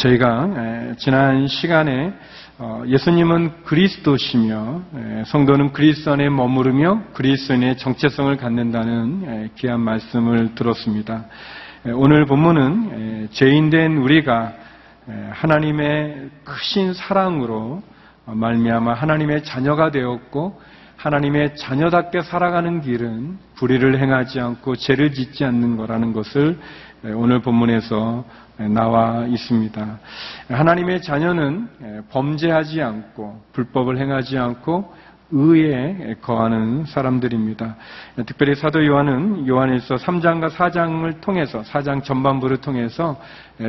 에, 저희가 에, 지난 시간에 어, 예수님은 그리스도시며 에, 성도는 그리스도 안에 머무르며 그리스도인의 정체성을 갖는다는 에, 귀한 말씀을 들었습니다. 에, 오늘 본문은 죄인된 우리가 하나님의 크신 사랑으로 어, 말미암아 하나님의 자녀가 되었고 하나님의 자녀답게 살아가는 길은 불의를 행하지 않고 죄를 짓지 않는 거라는 것을 오늘 본문에서 나와 있습니다. 하나님의 자녀는 범죄하지 않고 불법을 행하지 않고 의에 거하는 사람들입니다. 특별히 사도 요한은 요한에서 3장과 4장을 통해서 4장 전반부를 통해서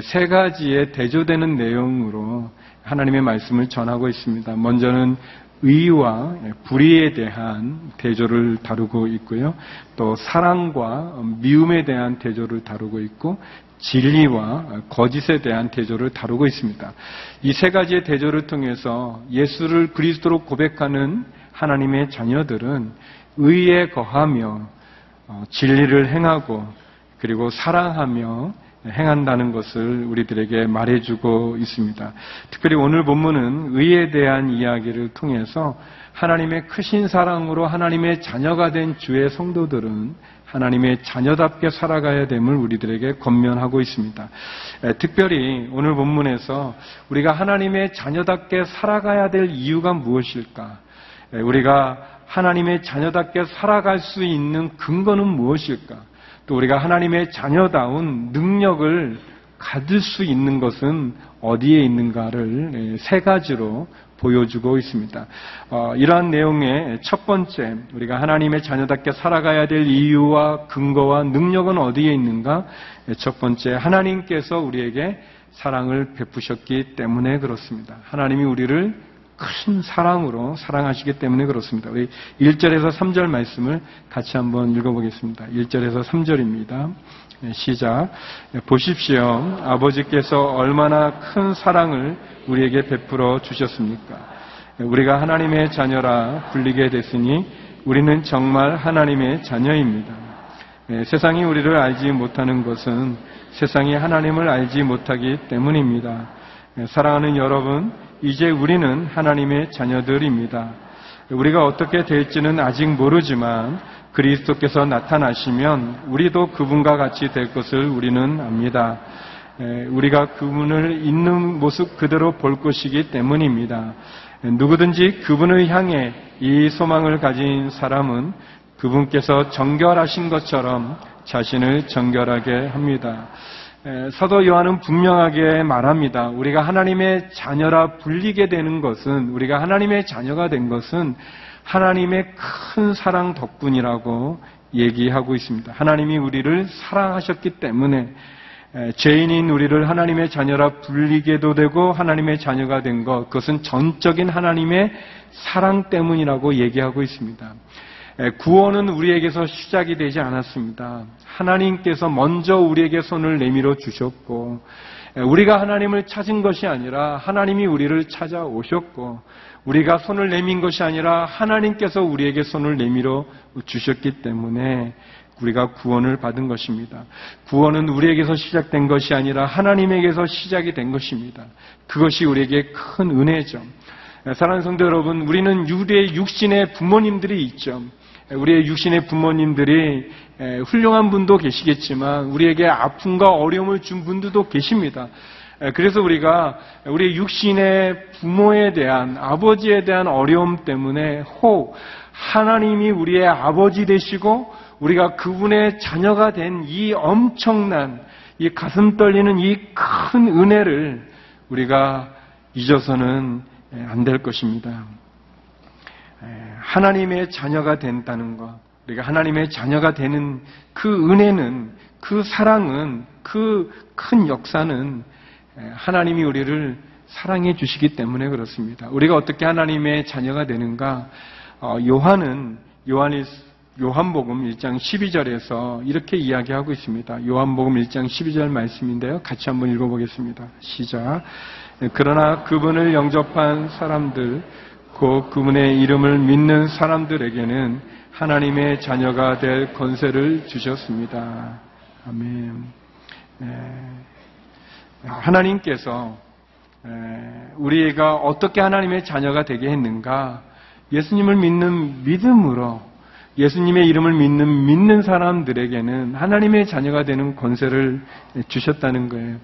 세 가지의 대조되는 내용으로 하나님의 말씀을 전하고 있습니다. 먼저는 의와 불의에 대한 대조를 다루고 있고요. 또 사랑과 미움에 대한 대조를 다루고 있고 진리와 거짓에 대한 대조를 다루고 있습니다. 이 세 가지의 대조를 통해서 예수를 그리스도로 고백하는 하나님의 자녀들은 의에 거하며 어, 진리를 행하고 그리고 사랑하며 행한다는 것을 우리들에게 말해주고 있습니다. 특별히 오늘 본문은 의에 대한 이야기를 통해서 하나님의 크신 사랑으로 하나님의 자녀가 된 주의 성도들은 하나님의 자녀답게 살아가야 됨을 우리들에게 권면하고 있습니다. 특별히 오늘 본문에서 우리가 하나님의 자녀답게 살아가야 될 이유가 무엇일까? 우리가 하나님의 자녀답게 살아갈 수 있는 근거는 무엇일까? 또 우리가 하나님의 자녀다운 능력을 가질 수 있는 것은 어디에 있는가를 세 가지로 보여주고 있습니다. 어, 이러한 내용의 첫 번째, 우리가 하나님의 자녀답게 살아가야 될 이유와 근거와 능력은 어디에 있는가? 첫 번째, 하나님께서 우리에게 사랑을 베푸셨기 때문에 그렇습니다. 하나님이 우리를 큰 사랑으로 사랑하시기 때문에 그렇습니다. 우리 1절에서 3절 말씀을 같이 한번 읽어보겠습니다. 1절에서 3절입니다. 시작. 보십시오. 아버지께서 얼마나 큰 사랑을 우리에게 베풀어 주셨습니까? 우리가 하나님의 자녀라 불리게 됐으니 우리는 정말 하나님의 자녀입니다. 세상이 우리를 알지 못하는 것은 세상이 하나님을 알지 못하기 때문입니다. 사랑하는 여러분, 이제 우리는 하나님의 자녀들입니다. 우리가 어떻게 될지는 아직 모르지만 그리스도께서 나타나시면 우리도 그분과 같이 될 것을 우리는 압니다. 우리가 그분을 있는 모습 그대로 볼 것이기 때문입니다. 누구든지 그분을 향해 이 소망을 가진 사람은 그분께서 정결하신 것처럼 자신을 정결하게 합니다. 사도 요한은 분명하게 말합니다. 우리가 하나님의 자녀라 불리게 되는 것은 우리가 하나님의 자녀가 된 것은 하나님의 큰 사랑 덕분이라고 얘기하고 있습니다. 하나님이 우리를 사랑하셨기 때문에 죄인인 우리를 하나님의 자녀라 불리게도 되고 하나님의 자녀가 된 것, 그것은 전적인 하나님의 사랑 때문이라고 얘기하고 있습니다. 구원은 우리에게서 시작이 되지 않았습니다. 하나님께서 먼저 우리에게 손을 내밀어 주셨고, 우리가 하나님을 찾은 것이 아니라 하나님이 우리를 찾아오셨고, 우리가 손을 내민 것이 아니라 하나님께서 우리에게 손을 내밀어 주셨기 때문에 우리가 구원을 받은 것입니다. 구원은 우리에게서 시작된 것이 아니라 하나님에게서 시작이 된 것입니다. 그것이 우리에게 큰 은혜죠. 사랑하는 성도 여러분, 우리는 우리의 육신의 부모님들이 있죠. 우리의 육신의 부모님들이 훌륭한 분도 계시겠지만 우리에게 아픔과 어려움을 준 분들도 계십니다. 그래서 우리가 우리 육신의 부모에 대한 아버지에 대한 어려움 때문에 혹 하나님이 우리의 아버지 되시고 우리가 그분의 자녀가 된 이 엄청난 이 가슴 떨리는 이 큰 은혜를 우리가 잊어서는 안 될 것입니다. 하나님의 자녀가 된다는 것, 우리가 하나님의 자녀가 되는 그 은혜는, 그 사랑은, 그 큰 역사는 하나님이 우리를 사랑해 주시기 때문에 그렇습니다. 우리가 어떻게 하나님의 자녀가 되는가? 어, 요한은 요한이 요한복음 1장 12절에서 이렇게 이야기하고 있습니다. 요한복음 1장 12절 말씀인데요. 같이 한번 읽어보겠습니다. 시작. 그러나 그분을 영접한 사람들, 곧 그분의 이름을 믿는 사람들에게는 하나님의 자녀가 될 권세를 주셨습니다. 아멘. 네. 하나님께서 우리가 어떻게 하나님의 자녀가 되게 했는가? 예수님을 믿는 믿음으로 예수님의 이름을 믿는 믿는 사람들에게는 하나님의 자녀가 되는 권세를 주셨다는 거예요.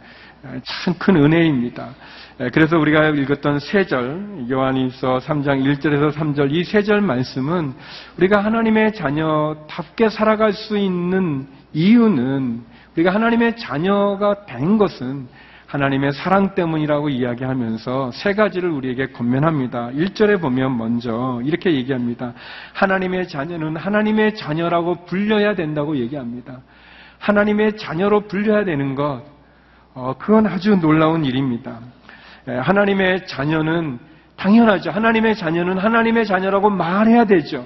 참 큰 은혜입니다. 그래서 우리가 읽었던 세절 요한일서 3장 1절에서 3절 이 세절 말씀은 우리가 하나님의 자녀답게 살아갈 수 있는 이유는 우리가 하나님의 자녀가 된 것은 하나님의 사랑 때문이라고 이야기하면서 세 가지를 우리에게 권면합니다. 1절에 보면 먼저 이렇게 얘기합니다. 하나님의 자녀는 하나님의 자녀라고 불려야 된다고 얘기합니다. 하나님의 자녀로 불려야 되는 것, 어, 그건 아주 놀라운 일입니다. 하나님의 자녀는 당연하죠. 하나님의 자녀는 하나님의 자녀라고 말해야 되죠.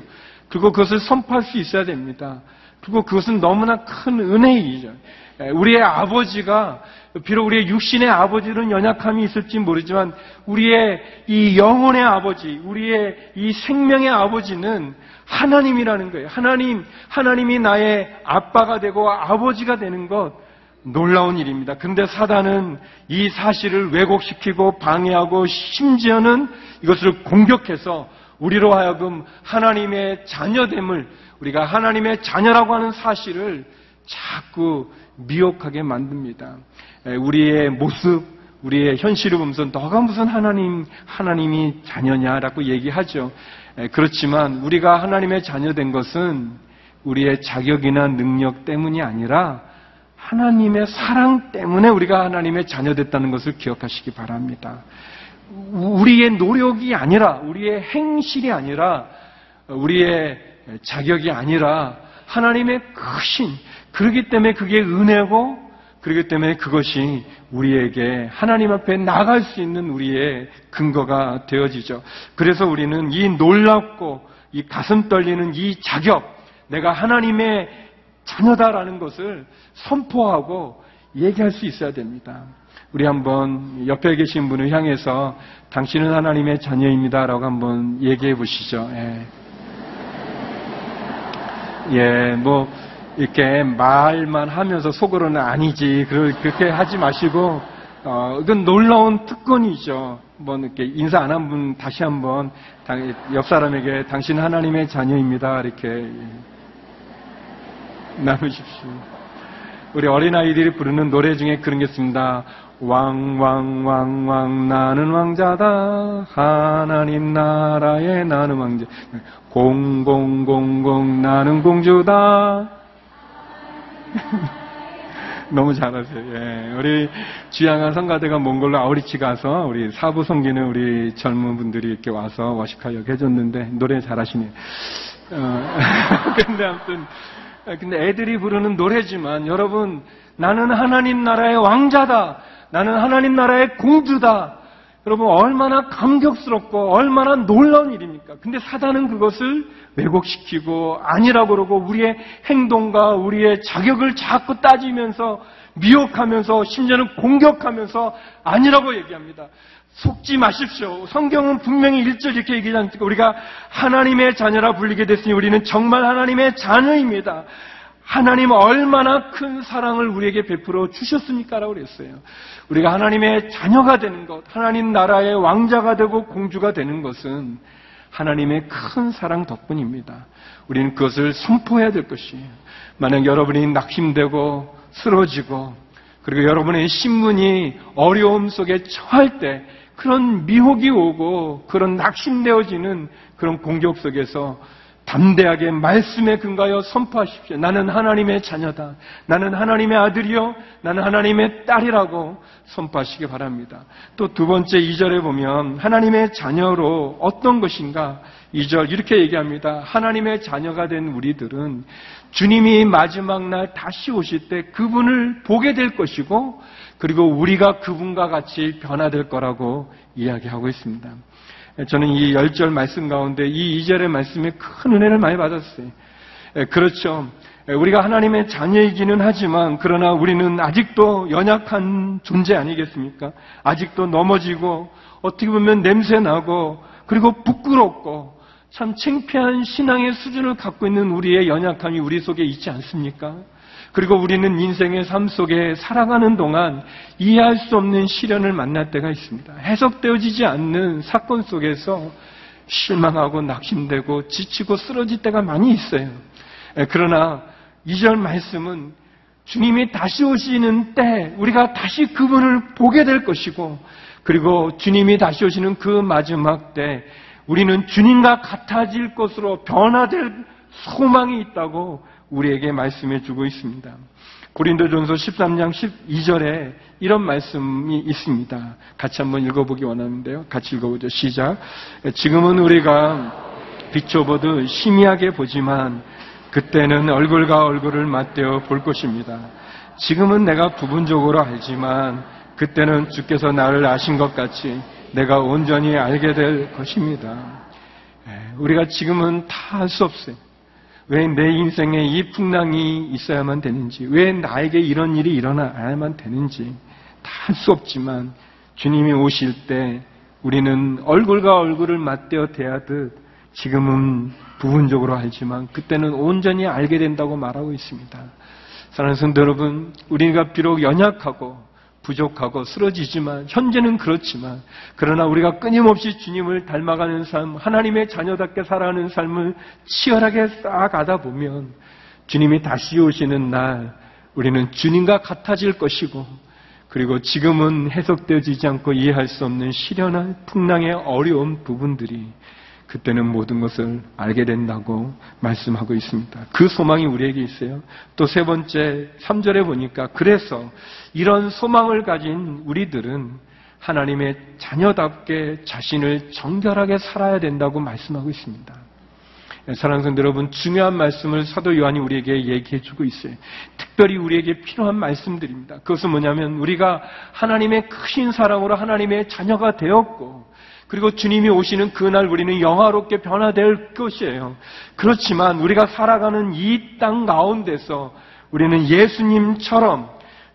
그리고 그것을 선포할 수 있어야 됩니다. 그리고 그것은 너무나 큰 은혜이죠. 우리의 아버지가 비록 우리의 육신의 아버지는 연약함이 있을지 모르지만 우리의 이 영혼의 아버지, 우리의 이 생명의 아버지는 하나님이라는 거예요. 하나님, 하나님이 나의 아빠가 되고 아버지가 되는 것 놀라운 일입니다. 근데 사단은 이 사실을 왜곡시키고 방해하고 심지어는 이것을 공격해서 우리로 하여금 하나님의 자녀됨을 우리가 하나님의 자녀라고 하는 사실을 자꾸 미혹하게 만듭니다. 우리의 모습, 우리의 현실을 보면서 너가 무슨 하나님, 하나님이 자녀냐라고 얘기하죠. 그렇지만 우리가 하나님의 자녀된 것은 우리의 자격이나 능력 때문이 아니라 하나님의 사랑 때문에 우리가 하나님의 자녀됐다는 것을 기억하시기 바랍니다. 우리의 노력이 아니라, 우리의 행실이 아니라, 우리의 자격이 아니라 하나님의 크신, 그렇기 때문에 그게 은혜고 그렇기 때문에 그것이 우리에게 하나님 앞에 나갈 수 있는 우리의 근거가 되어지죠. 그래서 우리는 이 놀랍고 이 가슴 떨리는 이 자격, 내가 하나님의 자녀다라는 것을 선포하고 얘기할 수 있어야 됩니다. 우리 한번 옆에 계신 분을 향해서 당신은 하나님의 자녀입니다라고 한번 얘기해 보시죠. 예. 예, 뭐 이렇게 말만 하면서 속으로는 아니지 그렇게 하지 마시고 어, 이건 놀라운 특권이죠. 뭐 이렇게 인사 안 한 분 다시 한번 옆 사람에게 당신 하나님의 자녀입니다 이렇게 나누십시오. 우리 어린아이들이 부르는 노래 중에 그런 게 있습니다. 왕왕왕왕 나는 왕자다 하나님 나라의 나는 왕자 공공공공 나는 공주다 너무 잘하세요. 예. 우리 주양한 성가대가 몽골로 아우리치 가서 우리 사부 섬기는 우리 젊은 분들이 이렇게 와서 워시카 역 해줬는데 노래 잘하시네요. 어, 근데 아무튼 근데 애들이 부르는 노래지만 여러분 나는 하나님 나라의 왕자다. 나는 하나님 나라의 공주다. 여러분 얼마나 감격스럽고 얼마나 놀라운 일입니까? 근데 사단은 그것을 왜곡시키고 아니라고 그러고 우리의 행동과 우리의 자격을 자꾸 따지면서 미혹하면서 심지어는 공격하면서 아니라고 얘기합니다. 속지 마십시오. 성경은 분명히 1절 이렇게 얘기하지 않습니까? 우리가 하나님의 자녀라 불리게 됐으니 우리는 정말 하나님의 자녀입니다. 하나님 얼마나 큰 사랑을 우리에게 베풀어 주셨습니까? 라고 그랬어요. 우리가 하나님의 자녀가 되는 것, 하나님 나라의 왕자가 되고 공주가 되는 것은 하나님의 큰 사랑 덕분입니다. 우리는 그것을 선포해야 될 것이에요. 만약 여러분이 낙심되고 쓰러지고 그리고 여러분의 신문이 어려움 속에 처할 때 그런 미혹이 오고 그런 낙심되어지는 그런 공격 속에서 담대하게 말씀에 근거하여 선포하십시오. 나는 하나님의 자녀다. 나는 하나님의 아들이요. 나는 하나님의 딸이라고 선포하시기 바랍니다. 또 두 번째 2절에 보면 하나님의 자녀로 어떤 것인가? 2절 이렇게 얘기합니다. 하나님의 자녀가 된 우리들은 주님이 마지막 날 다시 오실 때 그분을 보게 될 것이고 그리고 우리가 그분과 같이 변화될 거라고 이야기하고 있습니다. 저는 이 열절 말씀 가운데 이 이절의 말씀에 큰 은혜를 많이 받았어요. 그렇죠. 우리가 하나님의 자녀이기는 하지만 그러나 우리는 아직도 연약한 존재 아니겠습니까? 아직도 넘어지고 어떻게 보면 냄새 나고 그리고 부끄럽고 참 창피한 신앙의 수준을 갖고 있는 우리의 연약함이 우리 속에 있지 않습니까? 그리고 우리는 인생의 삶 속에 살아가는 동안 이해할 수 없는 시련을 만날 때가 있습니다. 해석되어지지 않는 사건 속에서 실망하고 낙심되고 지치고 쓰러질 때가 많이 있어요. 예, 그러나 이 절 말씀은 주님이 다시 오시는 때 우리가 다시 그분을 보게 될 것이고 그리고 주님이 다시 오시는 그 마지막 때 우리는 주님과 같아질 것으로 변화될 소망이 있다고 우리에게 말씀해 주고 있습니다. 고린도전서 13장 12절에 이런 말씀이 있습니다. 같이 한번 읽어보기 원하는데요. 같이 읽어보죠. 시작. 지금은 우리가 비춰보듯 희미하게 보지만 그때는 얼굴과 얼굴을 맞대어 볼 것입니다. 지금은 내가 부분적으로 알지만 그때는 주께서 나를 아신 것 같이 내가 온전히 알게 될 것입니다. 예, 우리가 지금은 다 할 수 없어요. 왜 내 인생에 이 풍랑이 있어야만 되는지, 왜 나에게 이런 일이 일어나야만 되는지 다할수 없지만 주님이 오실 때 우리는 얼굴과 얼굴을 맞대어 대하듯 지금은 부분적으로 알지만 그때는 온전히 알게 된다고 말하고 있습니다. 사랑하는 성도 여러분, 우리가 비록 연약하고 부족하고 쓰러지지만 현재는 그렇지만 그러나 우리가 끊임없이 주님을 닮아가는 삶, 하나님의 자녀답게 살아가는 삶을 치열하게 쌓아가다 보면 주님이 다시 오시는 날 우리는 주님과 같아질 것이고 그리고 지금은 해석되어지지 않고 이해할 수 없는 시련한 풍랑의 어려운 부분들이 그때는 모든 것을 알게 된다고 말씀하고 있습니다. 그 소망이 우리에게 있어요. 또 세 번째 3절에 보니까 그래서 이런 소망을 가진 우리들은 하나님의 자녀답게 자신을 정결하게 살아야 된다고 말씀하고 있습니다. 사랑하는 성도 여러분, 중요한 말씀을 사도 요한이 우리에게 얘기해 주고 있어요. 특별히 우리에게 필요한 말씀들입니다. 그것은 뭐냐면 우리가 하나님의 크신 사랑으로 하나님의 자녀가 되었고 그리고 주님이 오시는 그날 우리는 영화롭게 변화될 것이에요. 그렇지만 우리가 살아가는 이 땅 가운데서 우리는 예수님처럼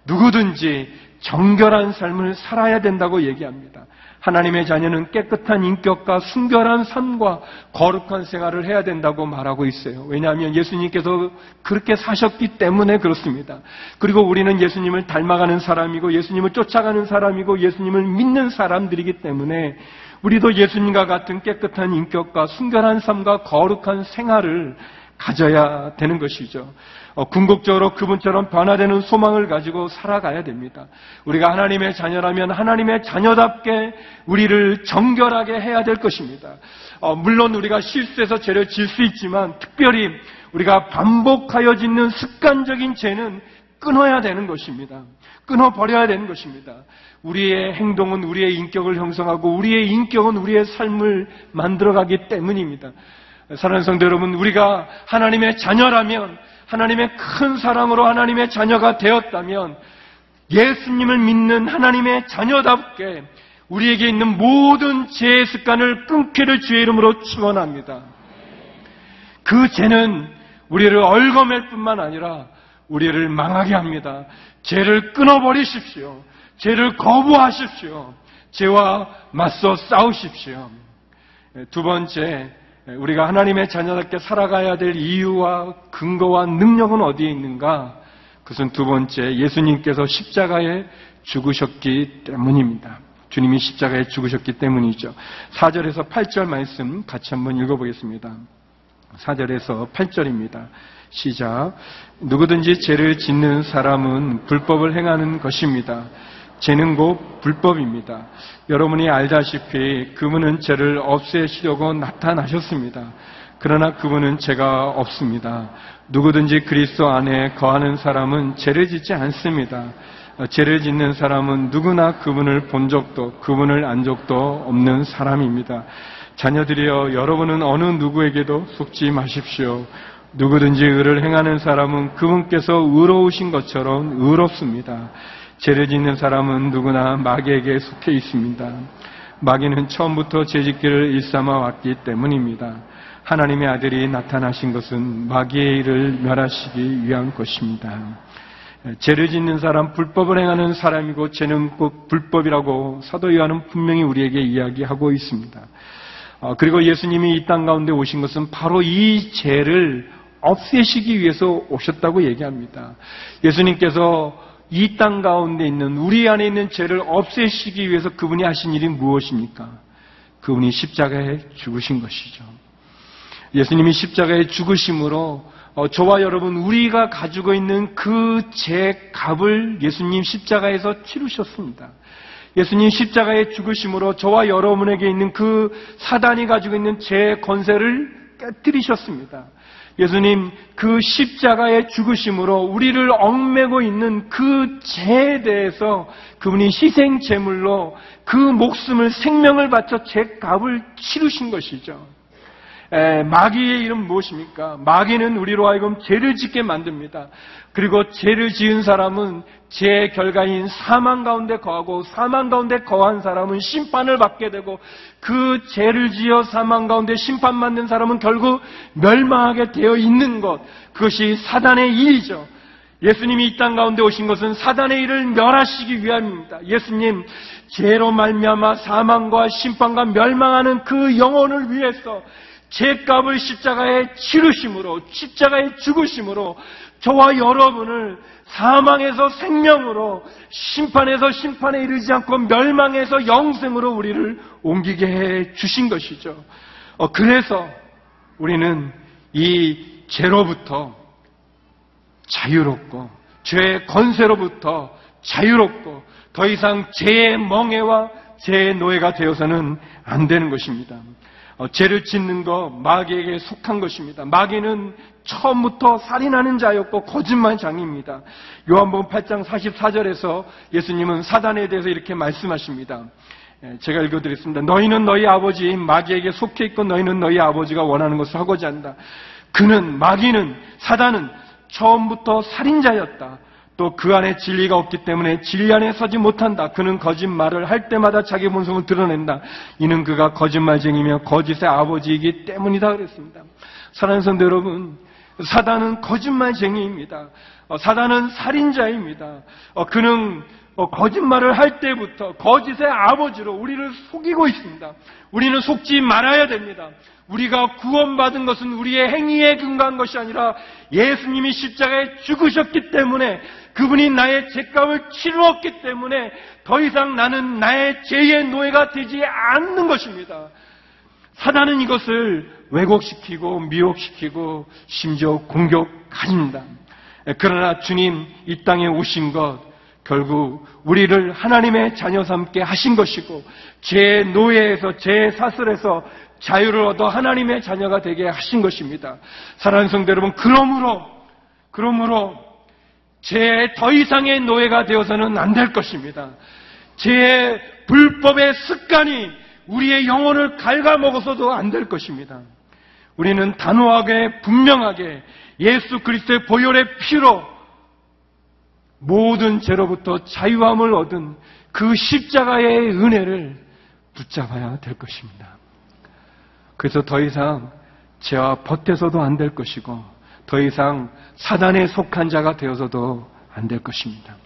누구든지 정결한 삶을 살아야 된다고 얘기합니다. 하나님의 자녀는 깨끗한 인격과 순결한 삶과 거룩한 생활을 해야 된다고 말하고 있어요. 왜냐하면 예수님께서 그렇게 사셨기 때문에 그렇습니다. 그리고 우리는 예수님을 닮아가는 사람이고 예수님을 쫓아가는 사람이고 예수님을 믿는 사람들이기 때문에 우리도 예수님과 같은 깨끗한 인격과 순결한 삶과 거룩한 생활을 가져야 되는 것이죠. 어, 궁극적으로 그분처럼 변화되는 소망을 가지고 살아가야 됩니다. 우리가 하나님의 자녀라면 하나님의 자녀답게 우리를 정결하게 해야 될 것입니다. 어, 물론 우리가 실수해서 죄를 질 수 있지만 특별히 우리가 반복하여 짓는 습관적인 죄는 끊어야 되는 것입니다. 끊어버려야 되는 것입니다. 우리의 행동은 우리의 인격을 형성하고 우리의 인격은 우리의 삶을 만들어가기 때문입니다. 사랑하는 성도 여러분, 우리가 하나님의 자녀라면 하나님의 큰 사랑으로 하나님의 자녀가 되었다면 예수님을 믿는 하나님의 자녀답게 우리에게 있는 모든 죄의 습관을 끊기를 주의 이름으로 축원합니다. 그 죄는 우리를 얽어맬 뿐만 아니라 우리를 망하게 합니다. 죄를 끊어버리십시오. 죄를 거부하십시오. 죄와 맞서 싸우십시오. 두 번째, 우리가 하나님의 자녀답게 살아가야 될 이유와 근거와 능력은 어디에 있는가? 그것은 두 번째, 예수님께서 십자가에 죽으셨기 때문입니다. 주님이 십자가에 죽으셨기 때문이죠. 4절에서 8절 말씀 같이 한번 읽어보겠습니다. 4절에서 8절입니다. 시작. 누구든지 죄를 짓는 사람은 불법을 행하는 것입니다. 곧 불법입니다. 여러분이 알다시피 그분은 죄를 없애시려고 나타나셨습니다. 그러나 그분은 죄가 없습니다. 누구든지 그리스도 안에 거하는 사람은 죄를 짓지 않습니다. 죄를 짓는 사람은 누구나 그분을 본 적도 그분을 안 적도 없는 사람입니다. 자녀들이여 여러분은 어느 누구에게도 속지 마십시오. 누구든지 의를 행하는 사람은 그분께서 의로우신 것처럼 의롭습니다. 죄를 짓는 사람은 누구나 마귀에게 속해 있습니다. 마귀는 처음부터 죄짓기를 일삼아 왔기 때문입니다. 하나님의 아들이 나타나신 것은 마귀의 일을 멸하시기 위한 것입니다. 죄를 짓는 사람, 불법을 행하는 사람이고 죄는 꼭 불법이라고 사도 요한은 분명히 우리에게 이야기하고 있습니다. 어, 그리고 예수님이 이 땅 가운데 오신 것은 바로 이 죄를 없애시기 위해서 오셨다고 얘기합니다. 예수님께서 이 땅 가운데 있는 우리 안에 있는 죄를 없애시기 위해서 그분이 하신 일이 무엇입니까? 그분이 십자가에 죽으신 것이죠. 예수님이 십자가에 죽으심으로 어, 저와 여러분 우리가 가지고 있는 그 죄 값을 예수님 십자가에서 치르셨습니다. 예수님 십자가에 죽으심으로 저와 여러분에게 있는 그 사단이 가지고 있는 죄 권세를 깨뜨리셨습니다. 예수님 그 십자가의 죽으심으로 우리를 얽매고 있는 그 죄에 대해서 그분이 희생 제물로 그 목숨을 생명을 바쳐 죄 값을 치르신 것이죠. 에, 마귀의 이름 무엇입니까? 마귀는 우리로 하여금 죄를 짓게 만듭니다. 그리고 죄를 지은 사람은 죄의 결과인 사망 가운데 거하고 사망 가운데 거한 사람은 심판을 받게 되고 그 죄를 지어 사망 가운데 심판받는 사람은 결국 멸망하게 되어 있는 것 그것이 사단의 일이죠. 예수님이 이 땅 가운데 오신 것은 사단의 일을 멸하시기 위함입니다. 예수님 죄로 말미암아 사망과 심판과 멸망하는 그 영혼을 위해서 죄값을 십자가에 치르심으로 십자가에 죽으심으로 저와 여러분을 사망에서 생명으로 심판에서 심판에 이르지 않고 멸망에서 영생으로 우리를 옮기게 해 주신 것이죠. 어, 그래서 우리는 이 죄로부터 자유롭고 죄의 건세로부터 자유롭고 더 이상 죄의 멍해와 죄의 노예가 되어서는 안 되는 것입니다. 어, 죄를 짓는 거 마귀에게 속한 것입니다. 마귀는 처음부터 살인하는 자였고 거짓말장입니다. 요한복음 8장 44절에서 예수님은 사단에 대해서 이렇게 말씀하십니다. 예, 제가 읽어드리겠습니다. 너희는 너희 아버지 마귀에게 속해 있고 너희는 너희 아버지가 원하는 것을 하고자 한다. 그는 마귀는 사단은 처음부터 살인자였다. 또 그 안에 진리가 없기 때문에 진리 안에 서지 못한다. 그는 거짓말을 할 때마다 자기 본성을 드러낸다. 이는 그가 거짓말쟁이며 거짓의 아버지이기 때문이다 그랬습니다. 사랑하는 성도 여러분, 사단은 거짓말쟁이입니다. 어, 사단은 살인자입니다. 어, 그는 어, 거짓말을 할 때부터 거짓의 아버지로 우리를 속이고 있습니다. 우리는 속지 말아야 됩니다. 우리가 구원받은 것은 우리의 행위에 근거한 것이 아니라 예수님이 십자가에 죽으셨기 때문에 그분이 나의 죄값을 치루었기 때문에 더 이상 나는 나의 죄의 노예가 되지 않는 것입니다. 사단은 이것을 왜곡시키고 미혹시키고 심지어 공격합니다. 그러나 주님 이 땅에 오신 것 결국 우리를 하나님의 자녀 삼게 하신 것이고 죄 노예에서 죄 사슬에서 자유를 얻어 하나님의 자녀가 되게 하신 것입니다. 사랑하는 성도 여러분, 그러므로 그러므로 죄더 이상의 노예가 되어서는 안 될 것입니다. 죄의 불법의 습관이 우리의 영혼을 갉아먹어서도 안 될 것입니다. 우리는 단호하게 분명하게 예수 그리스도의 보혈의 피로 모든 죄로부터 자유함을 얻은 그 십자가의 은혜를 붙잡아야 될 것입니다. 그래서 더 이상 죄와 버텨서도 안 될 것이고 더 이상 사단에 속한 자가 되어서도 안 될 것입니다.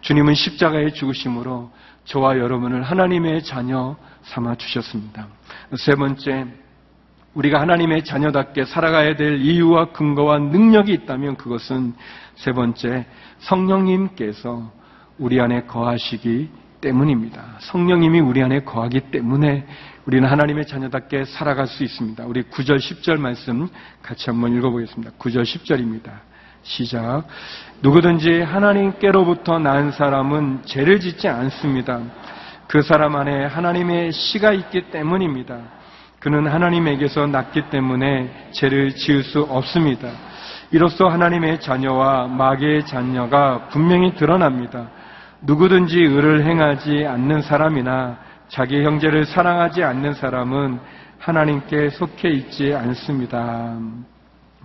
주님은 십자가의 죽으심으로 저와 여러분을 하나님의 자녀 삼아 주셨습니다. 세 번째, 우리가 하나님의 자녀답게 살아가야 될 이유와 근거와 능력이 있다면 그것은 세 번째, 성령님께서 우리 안에 거하시기 때문입니다. 성령님이 우리 안에 거하기 때문에 우리는 하나님의 자녀답게 살아갈 수 있습니다. 우리 9절, 10절 말씀 같이 한번 읽어보겠습니다. 9절, 10절입니다. 시작. 누구든지 하나님께로부터 난 사람은 죄를 짓지 않습니다. 그 사람 안에 하나님의 씨가 있기 때문입니다. 그는 하나님에게서 났기 때문에 죄를 지을 수 없습니다. 이로써 하나님의 자녀와 마귀의 자녀가 분명히 드러납니다. 누구든지 의를 행하지 않는 사람이나 자기 형제를 사랑하지 않는 사람은 하나님께 속해 있지 않습니다.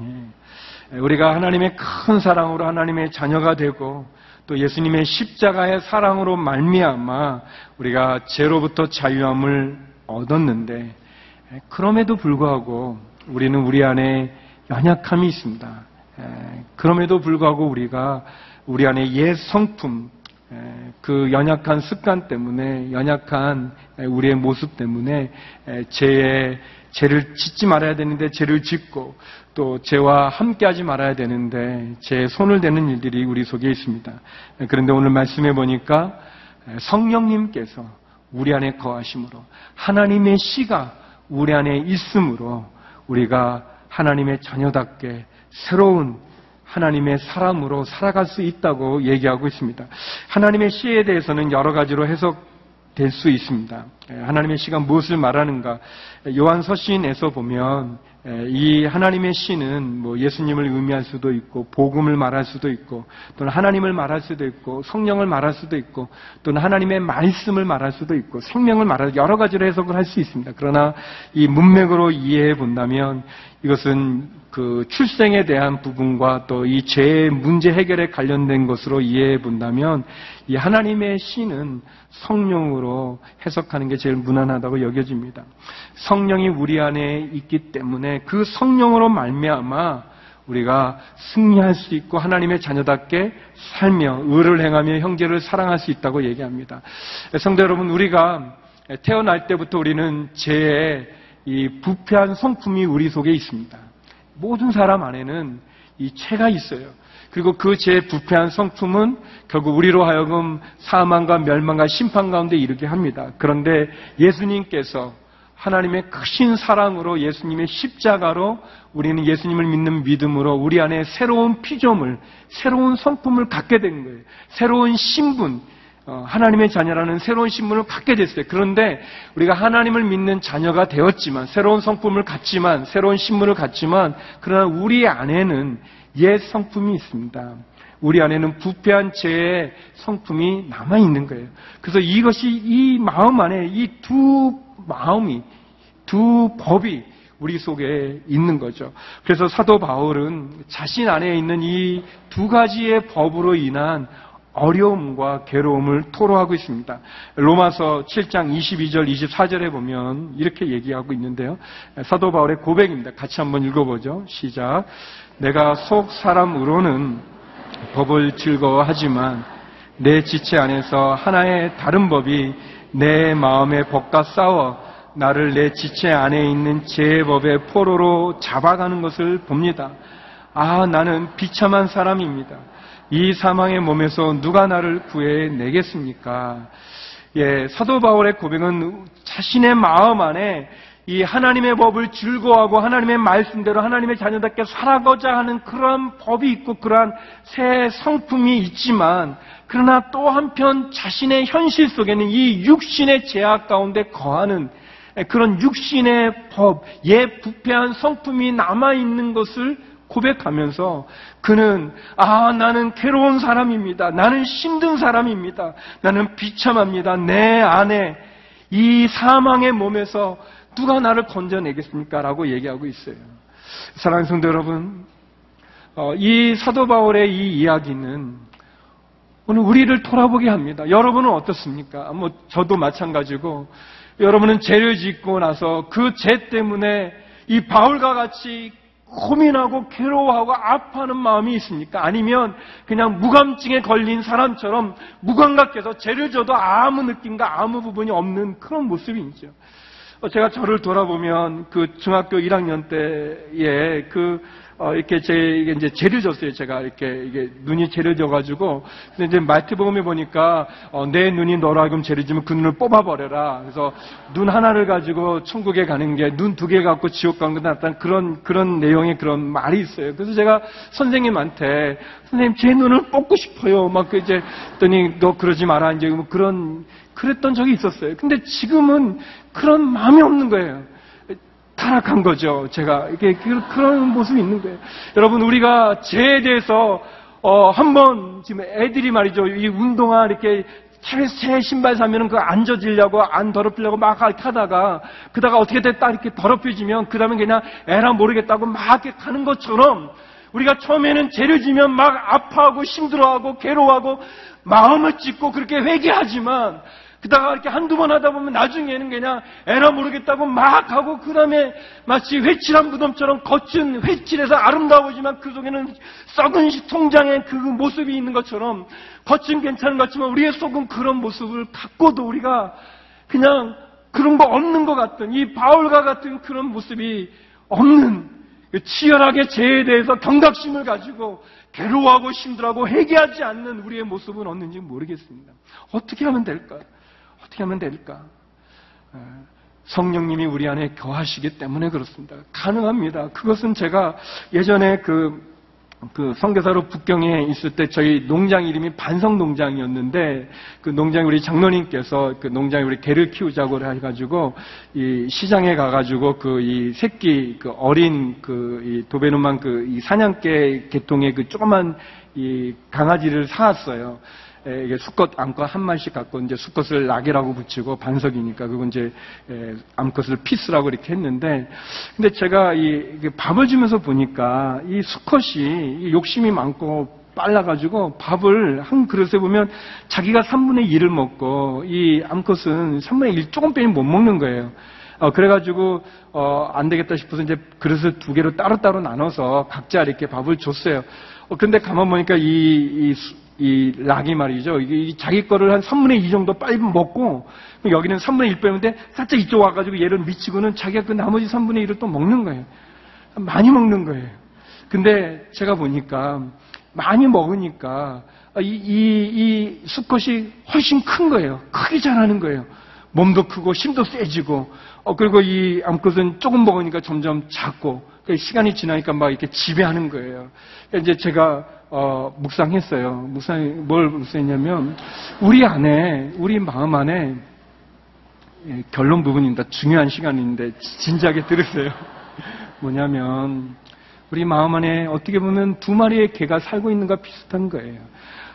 예. 우리가 하나님의 큰 사랑으로 하나님의 자녀가 되고 또 예수님의 십자가의 사랑으로 말미암아 우리가 죄로부터 자유함을 얻었는데 예, 그럼에도 불구하고 우리는 우리 안에 연약함이 있습니다. 예, 그럼에도 불구하고 우리가 우리 안에 옛 성품, 그 연약한 습관 때문에 연약한 우리의 모습 때문에 죄에 죄를 짓지 말아야 되는데 죄를 짓고 또 죄와 함께하지 말아야 되는데 제 손을 대는 일들이 우리 속에 있습니다. 그런데 오늘 말씀해 보니까 성령님께서 우리 안에 거하심으로 하나님의 씨가 우리 안에 있으므로 우리가 하나님의 자녀답게 새로운 하나님의 사람으로 살아갈 수 있다고 얘기하고 있습니다. 하나님의 씨에 대해서는 여러 가지로 해석될 수 있습니다. 하나님의 씨가 무엇을 말하는가? 요한 서신에서 보면 이 하나님의 씨는 뭐 예수님을 의미할 수도 있고 복음을 말할 수도 있고 또는 하나님을 말할 수도 있고 성령을 말할 수도 있고 또는 하나님의 말씀을 말할 수도 있고 생명을 말할 여러 가지로 해석을 할 수 있습니다. 그러나 이 문맥으로 이해해 본다면 이것은 그 출생에 대한 부분과 또 이 죄의 문제 해결에 관련된 것으로 이해해 본다면 이 하나님의 씨는 성령으로 해석하는 게 제일 무난하다고 여겨집니다. 성령이 우리 안에 있기 때문에 그 성령으로 말미암아 우리가 승리할 수 있고 하나님의 자녀답게 살며 의를 행하며 형제를 사랑할 수 있다고 얘기합니다. 성도 여러분, 우리가 태어날 때부터 우리는 죄의 이 부패한 성품이 우리 속에 있습니다. 모든 사람 안에는 이 죄가 있어요. 그리고 그죄 부패한 성품은 결국 우리로 하여금 사망과 멸망과 심판 가운데 이르게 합니다. 그런데 예수님께서 하나님의 크신 사랑으로 예수님의 십자가로 우리는 예수님을 믿는 믿음으로 우리 안에 새로운 피조물, 새로운 성품을 갖게 된 거예요. 새로운 신분, 어, 하나님의 자녀라는 새로운 신분을 갖게 됐어요. 그런데 우리가 하나님을 믿는 자녀가 되었지만, 새로운 성품을 갖지만, 새로운 신분을 갖지만, 그러나 우리 안에는 옛 성품이 있습니다. 우리 안에는 부패한 죄의 성품이 남아 있는 거예요. 그래서 이것이 이 마음 안에 이 두 마음이 두 법이 우리 속에 있는 거죠. 그래서 사도 바울은 자신 안에 있는 이 두 가지의 법으로 인한 어려움과 괴로움을 토로하고 있습니다. 로마서 7장 22절, 24절에 보면 이렇게 얘기하고 있는데요. 사도 바울의 고백입니다. 같이 한번 읽어보죠. 시작. 내가 속 사람으로는 법을 즐거워하지만 내 지체 안에서 하나의 다른 법이 내 마음의 법과 싸워 나를 내 지체 안에 있는 제 법의 포로로 잡아가는 것을 봅니다. 아, 나는 비참한 사람입니다. 이 사망의 몸에서 누가 나를 구해내겠습니까? 예, 사도 바울의 고백은 자신의 마음 안에 이 하나님의 법을 즐거워하고 하나님의 말씀대로 하나님의 자녀답게 살아가자 하는 그러한 법이 있고 그러한 새 성품이 있지만 그러나 또 한편 자신의 현실 속에는 이 육신의 제약 가운데 거하는 그런 육신의 법, 예 부패한 성품이 남아 있는 것을 고백하면서 그는 아 나는 괴로운 사람입니다. 나는 힘든 사람입니다. 나는 비참합니다. 내 안에 이 사망의 몸에서 누가 나를 건져내겠습니까? 라고 얘기하고 있어요. 사랑하는 성도 여러분, 어, 이 사도 바울의 이 이야기는 오늘 우리를 돌아보게 합니다. 여러분은 어떻습니까? 뭐 저도 마찬가지고 여러분은 죄를 짓고 나서 그 죄 때문에 이 바울과 같이 고민하고 괴로워하고 아파하는 마음이 있습니까? 아니면 그냥 무감증에 걸린 사람처럼 무감각해서 죄를 져도 아무 느낌과 아무 부분이 없는 그런 모습이죠. 어, 제가 저를 돌아보면 그 중학교 1학년 때에 그 어, 이렇게 제, 이게 이제 죄를 졌어요. 제가 이렇게, 이게 눈이 죄를 져가지고. 근데 이제 마태복음에 보니까, 어, 내 눈이 너로 하여금 죄를 지면 그 눈을 뽑아버려라. 그래서 눈 하나를 가지고 천국에 가는 게 눈 두 개 갖고 지옥 가는 게 낫다는 그런, 그런 내용의 그런 말이 있어요. 그래서 제가 선생님한테, 선생님 제 눈을 뽑고 싶어요. 막그 이제, 했더니 너 그러지 마라. 이제 뭐 그런, 그랬던 적이 있었어요. 근데 지금은 그런 마음이 없는 거예요. 타락한 거죠. 제가 이게 그런 모습이 있는 거예요. 여러분 우리가 죄에 대해서 어, 한번 지금 애들이 말이죠. 이 운동화 이렇게 새 신발 사면은 그거 안 젖으려고 안 더럽히려고 막 하다가 그다가 어떻게 됐다 이렇게 더럽혀지면 그 다음에 그냥 에라 모르겠다고 막 이렇게 가는 것처럼 우리가 처음에는 죄를 지면 막 아파하고 힘들어하고 괴로워하고 마음을 찢고 그렇게 회개하지만 그러다가 이렇게 한두 번 하다 보면 나중에는 그냥 에라 모르겠다고 막 하고 그 다음에 마치 회칠한 무덤처럼 겉은 회칠해서 아름답지만 그 속에는 썩은 송장의 그 모습이 있는 것처럼 겉은 괜찮은 것 같지만 우리의 속은 그런 모습을 갖고도 우리가 그냥 그런 거 없는 것 같은 이 바울과 같은 그런 모습이 없는 그 치열하게 죄에 대해서 경각심을 가지고 괴로워하고 힘들어하고 회개하지 않는 우리의 모습은 없는지 모르겠습니다. 어떻게 하면 될까? 어떻게 하면 될까? 성령님이 우리 안에 거하시기 때문에 그렇습니다. 가능합니다. 그것은 제가 예전에 그, 그 성교사로 북경에 있을 때 저희 농장 이름이 반성농장이었는데 그 농장 우리 장로님께서 그 농장에 우리 개를 키우자고 해가지고 이 시장에 가가지고 그 이 새끼 그 어린 그이 도베누만 그이 사냥개 계통의 그 조그만 이 강아지를 사왔어요. 이게 수컷, 암컷 한 마리씩 갖고 이제 수컷을 낙이라고 붙이고 반석이니까 그건 이제 암컷을 피스라고 이렇게 했는데 근데 제가 이 밥을 주면서 보니까 이 수컷이 욕심이 많고 빨라가지고 밥을 한 그릇에 보면 자기가 3분의 1을 먹고 이 암컷은 3분의 1 조금 빼면 못 먹는 거예요. 어, 그래가지고, 어, 안 되겠다 싶어서 이제 그릇을 두 개로 따로따로 나눠서 각자 이렇게 밥을 줬어요. 어, 근데 가만 보니까 이, 이, 이 락이 말이죠. 이게 자기 거를 한 3분의 2 정도 빨리 먹고, 여기는 3분의 1 빼는데 살짝 이쪽 와가지고 얘를 미치고는 자기가 그 나머지 3분의 1을 또 먹는 거예요. 많이 먹는 거예요. 근데 제가 보니까 많이 먹으니까 이, 이, 이 수컷이 훨씬 큰 거예요. 크게 자라는 거예요. 몸도 크고 힘도 세지고 어, 그리고 이 암컷은 조금 먹으니까 점점 작고 시간이 지나니까 막 이렇게 지배하는 거예요. 이제 제가 어, 묵상했어요. 묵상 뭘 묵상했냐면 우리 안에 우리 마음 안에 예, 결론 부분입니다. 중요한 시간인데 진지하게 들으세요. 뭐냐면 우리 마음 안에 어떻게 보면 두 마리의 개가 살고 있는 것 비슷한 거예요.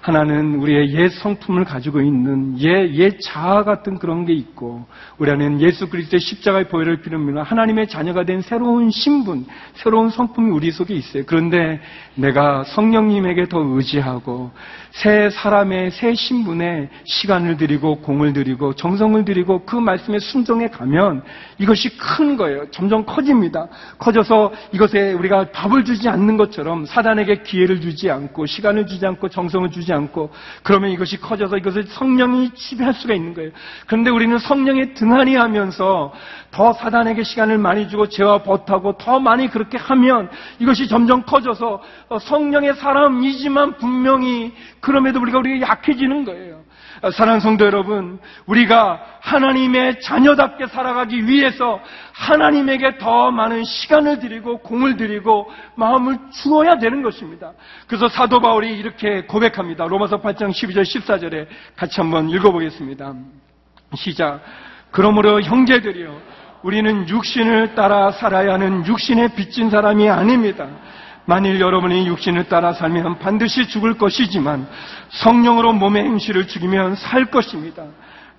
하나는 우리의 옛 성품을 가지고 있는 옛, 옛 자아 같은 그런 게 있고, 우리 안에는 예수 그리스도의 십자가의 보혈을 비롯하면 하나님의 자녀가 된 새로운 신분, 새로운 성품이 우리 속에 있어요. 그런데 내가 성령님에게 더 의지하고, 새 사람의 새 신분에 시간을 들이고, 공을 들이고, 정성을 들이고, 그 말씀에 순종해 가면 이것이 큰 거예요. 점점 커집니다. 커져서 이것에 우리가 밥을 주지 않는 것처럼 사단에게 기회를 주지 않고, 시간을 주지 않고, 정성을 주지 않고 그러면 이것이 커져서 이것을 성령이 지배할 수가 있는 거예요. 그런데 우리는 성령에 등한히 하면서 더 사단에게 시간을 많이 주고 죄와 버하고 더 많이 그렇게 하면 이것이 점점 커져서 성령의 사람이지만 분명히 그럼에도 우리가 우리가 약해지는 거예요. 사랑하는 성도 여러분, 우리가 하나님의 자녀답게 살아가기 위해서 하나님에게 더 많은 시간을 드리고 공을 드리고 마음을 주어야 되는 것입니다. 그래서 사도 바울이 이렇게 고백합니다. 로마서 8장 12절 14절에 같이 한번 읽어보겠습니다. 시작. 그러므로 형제들이여 우리는 육신을 따라 살아야 하는 육신에 빚진 사람이 아닙니다. 만일 여러분이 육신을 따라 살면 반드시 죽을 것이지만 성령으로 몸의 행실을 죽이면 살 것입니다.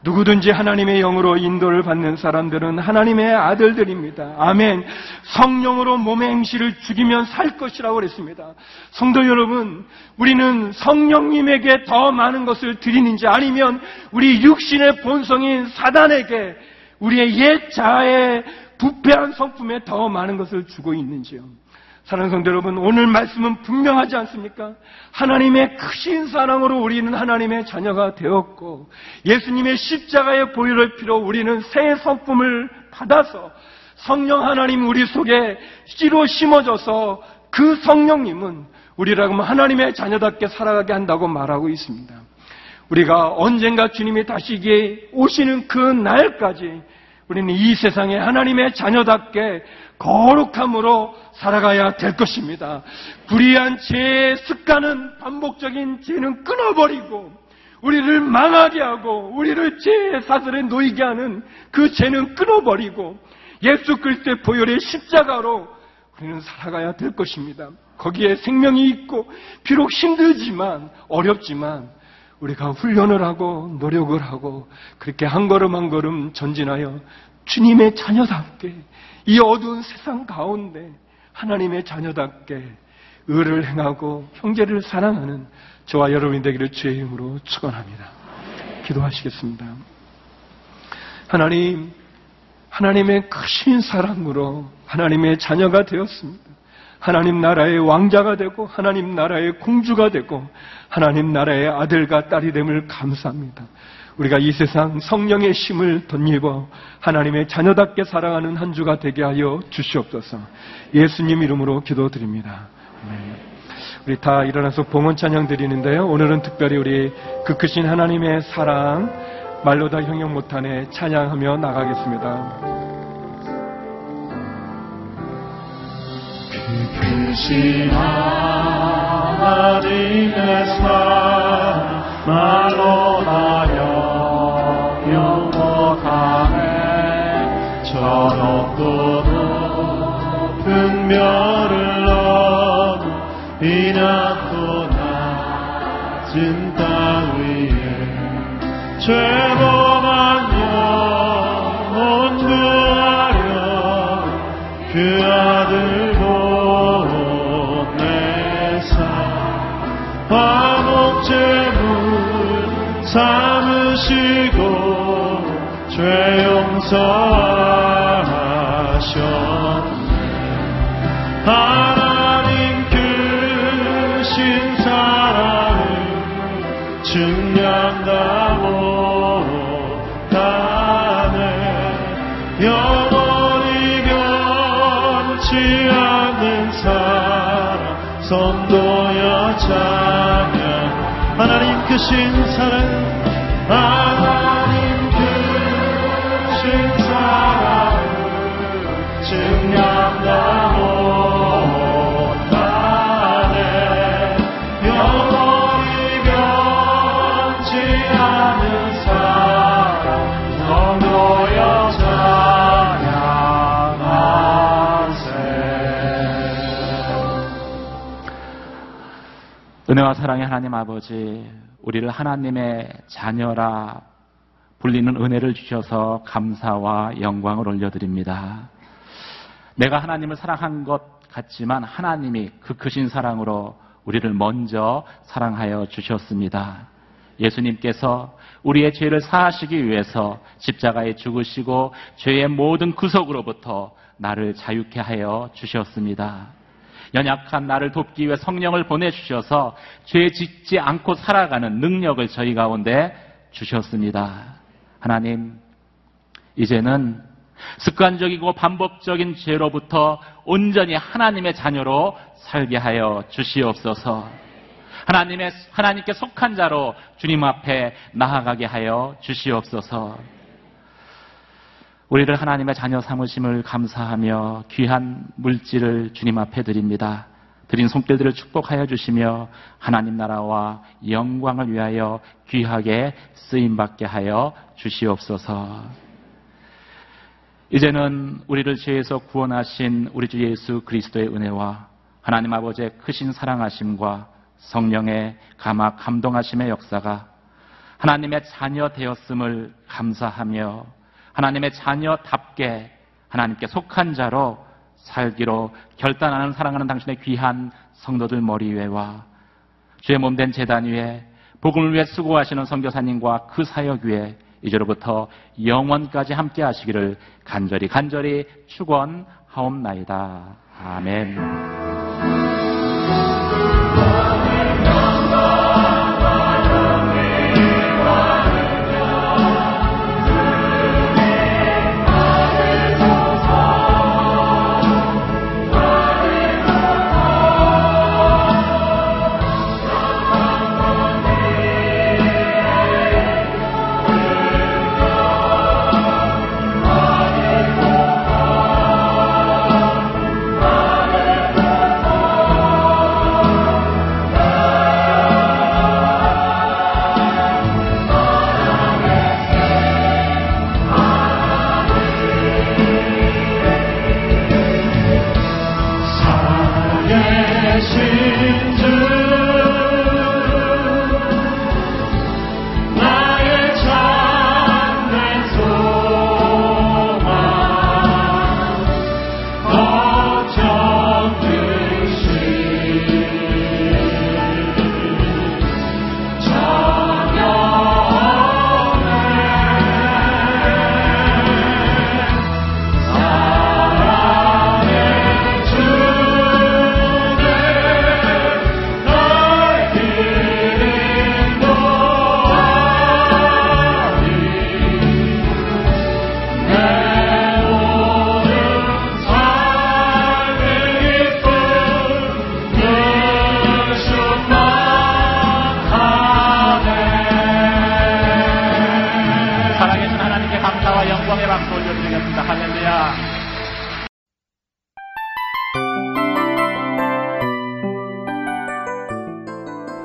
누구든지 하나님의 영으로 인도를 받는 사람들은 하나님의 아들들입니다. 아멘. 성령으로 몸의 행실을 죽이면 살 것이라고 그랬습니다. 성도 여러분, 우리는 성령님에게 더 많은 것을 드리는지 아니면 우리 육신의 본성인 사단에게 우리의 옛 자아의 부패한 성품에 더 많은 것을 주고 있는지요. 사랑하는 성도 여러분, 오늘 말씀은 분명하지 않습니까? 하나님의 크신 사랑으로 우리는 하나님의 자녀가 되었고, 예수님의 십자가의 보혈을 필요 우리는 새 성품을 받아서 성령 하나님 우리 속에 씨로 심어져서 그 성령님은 우리라고 하나님의 자녀답게 살아가게 한다고 말하고 있습니다. 우리가 언젠가 주님이 다시 오시는 그 날까지 우리는 이 세상에 하나님의 자녀답게 거룩함으로 살아가야 될 것입니다. 불의한 죄의 습관은 반복적인 죄는 끊어버리고 우리를 망하게 하고 우리를 죄의 사슬에 놓이게 하는 그 죄는 끊어버리고 예수 그리스도의 보혈의 십자가로 우리는 살아가야 될 것입니다. 거기에 생명이 있고 비록 힘들지만 어렵지만 우리가 훈련을 하고 노력을 하고 그렇게 한 걸음 한 걸음 전진하여 주님의 자녀답게 이 어두운 세상 가운데 하나님의 자녀답게 의를 행하고 형제를 사랑하는 저와 여러분이 되기를 주의 이름으로 축원합니다. 기도하시겠습니다. 하나님, 하나님의 크신 사랑으로 하나님의 자녀가 되었습니다. 하나님 나라의 왕자가 되고 하나님 나라의 공주가 되고 하나님 나라의 아들과 딸이 됨을 감사합니다. 우리가 이 세상 성령의 힘을 덧입어 하나님의 자녀답게 사랑하는 한 주가 되게 하여 주시옵소서. 예수님 이름으로 기도드립니다. 우리 다 일어나서 봉헌 찬양 드리는데요. 오늘은 특별히 우리 그 크신 하나님의 사랑 말로 다 형용 못하네 찬양하며 나가겠습니다. 크신 하나님의 사랑 말로 다 높고 높은 별을 넘어 이 낮고 낮은 땅 위에 죄범한 영혼 구하려 그 아들 보내사 화목제물 삼으시고 죄 용서 하나님 크신 사랑을 증량다 못하네 영원히 변치 않는 사랑 선도여 찬양. 하나님 크신 사랑의 하나님 아버지, 우리를 하나님의 자녀라 불리는 은혜를 주셔서 감사와 영광을 올려드립니다. 내가 하나님을 사랑한 것 같지만 하나님이 그 크신 사랑으로 우리를 먼저 사랑하여 주셨습니다. 예수님께서 우리의 죄를 사하시기 위해서 십자가에 죽으시고 죄의 모든 구속으로부터 나를 자유케 하여 주셨습니다. 연약한 나를 돕기 위해 성령을 보내주셔서 죄 짓지 않고 살아가는 능력을 저희 가운데 주셨습니다. 하나님, 이제는 습관적이고 반복적인 죄로부터 온전히 하나님의 자녀로 살게 하여 주시옵소서. 하나님의, 하나님께 속한 자로 주님 앞에 나아가게 하여 주시옵소서. 우리를 하나님의 자녀 삼으심을 감사하며 귀한 물질을 주님 앞에 드립니다. 드린 손길들을 축복하여 주시며 하나님 나라와 영광을 위하여 귀하게 쓰임 받게 하여 주시옵소서. 이제는 우리를 죄에서 구원하신 우리 주 예수 그리스도의 은혜와 하나님 아버지의 크신 사랑하심과 성령의 감화 감동하심의 역사가 하나님의 자녀 되었음을 감사하며 하나님의 자녀답게 하나님께 속한 자로 살기로 결단하는 사랑하는 당신의 귀한 성도들 머리 위에와 주의 몸된 재단 위에 복음을 위해 수고하시는 선교사님과 그 사역 위에 이제로부터 영원까지 함께 하시기를 간절히 간절히 축원하옵나이다. 아멘.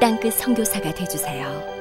땅끝 선교사가 되주세요.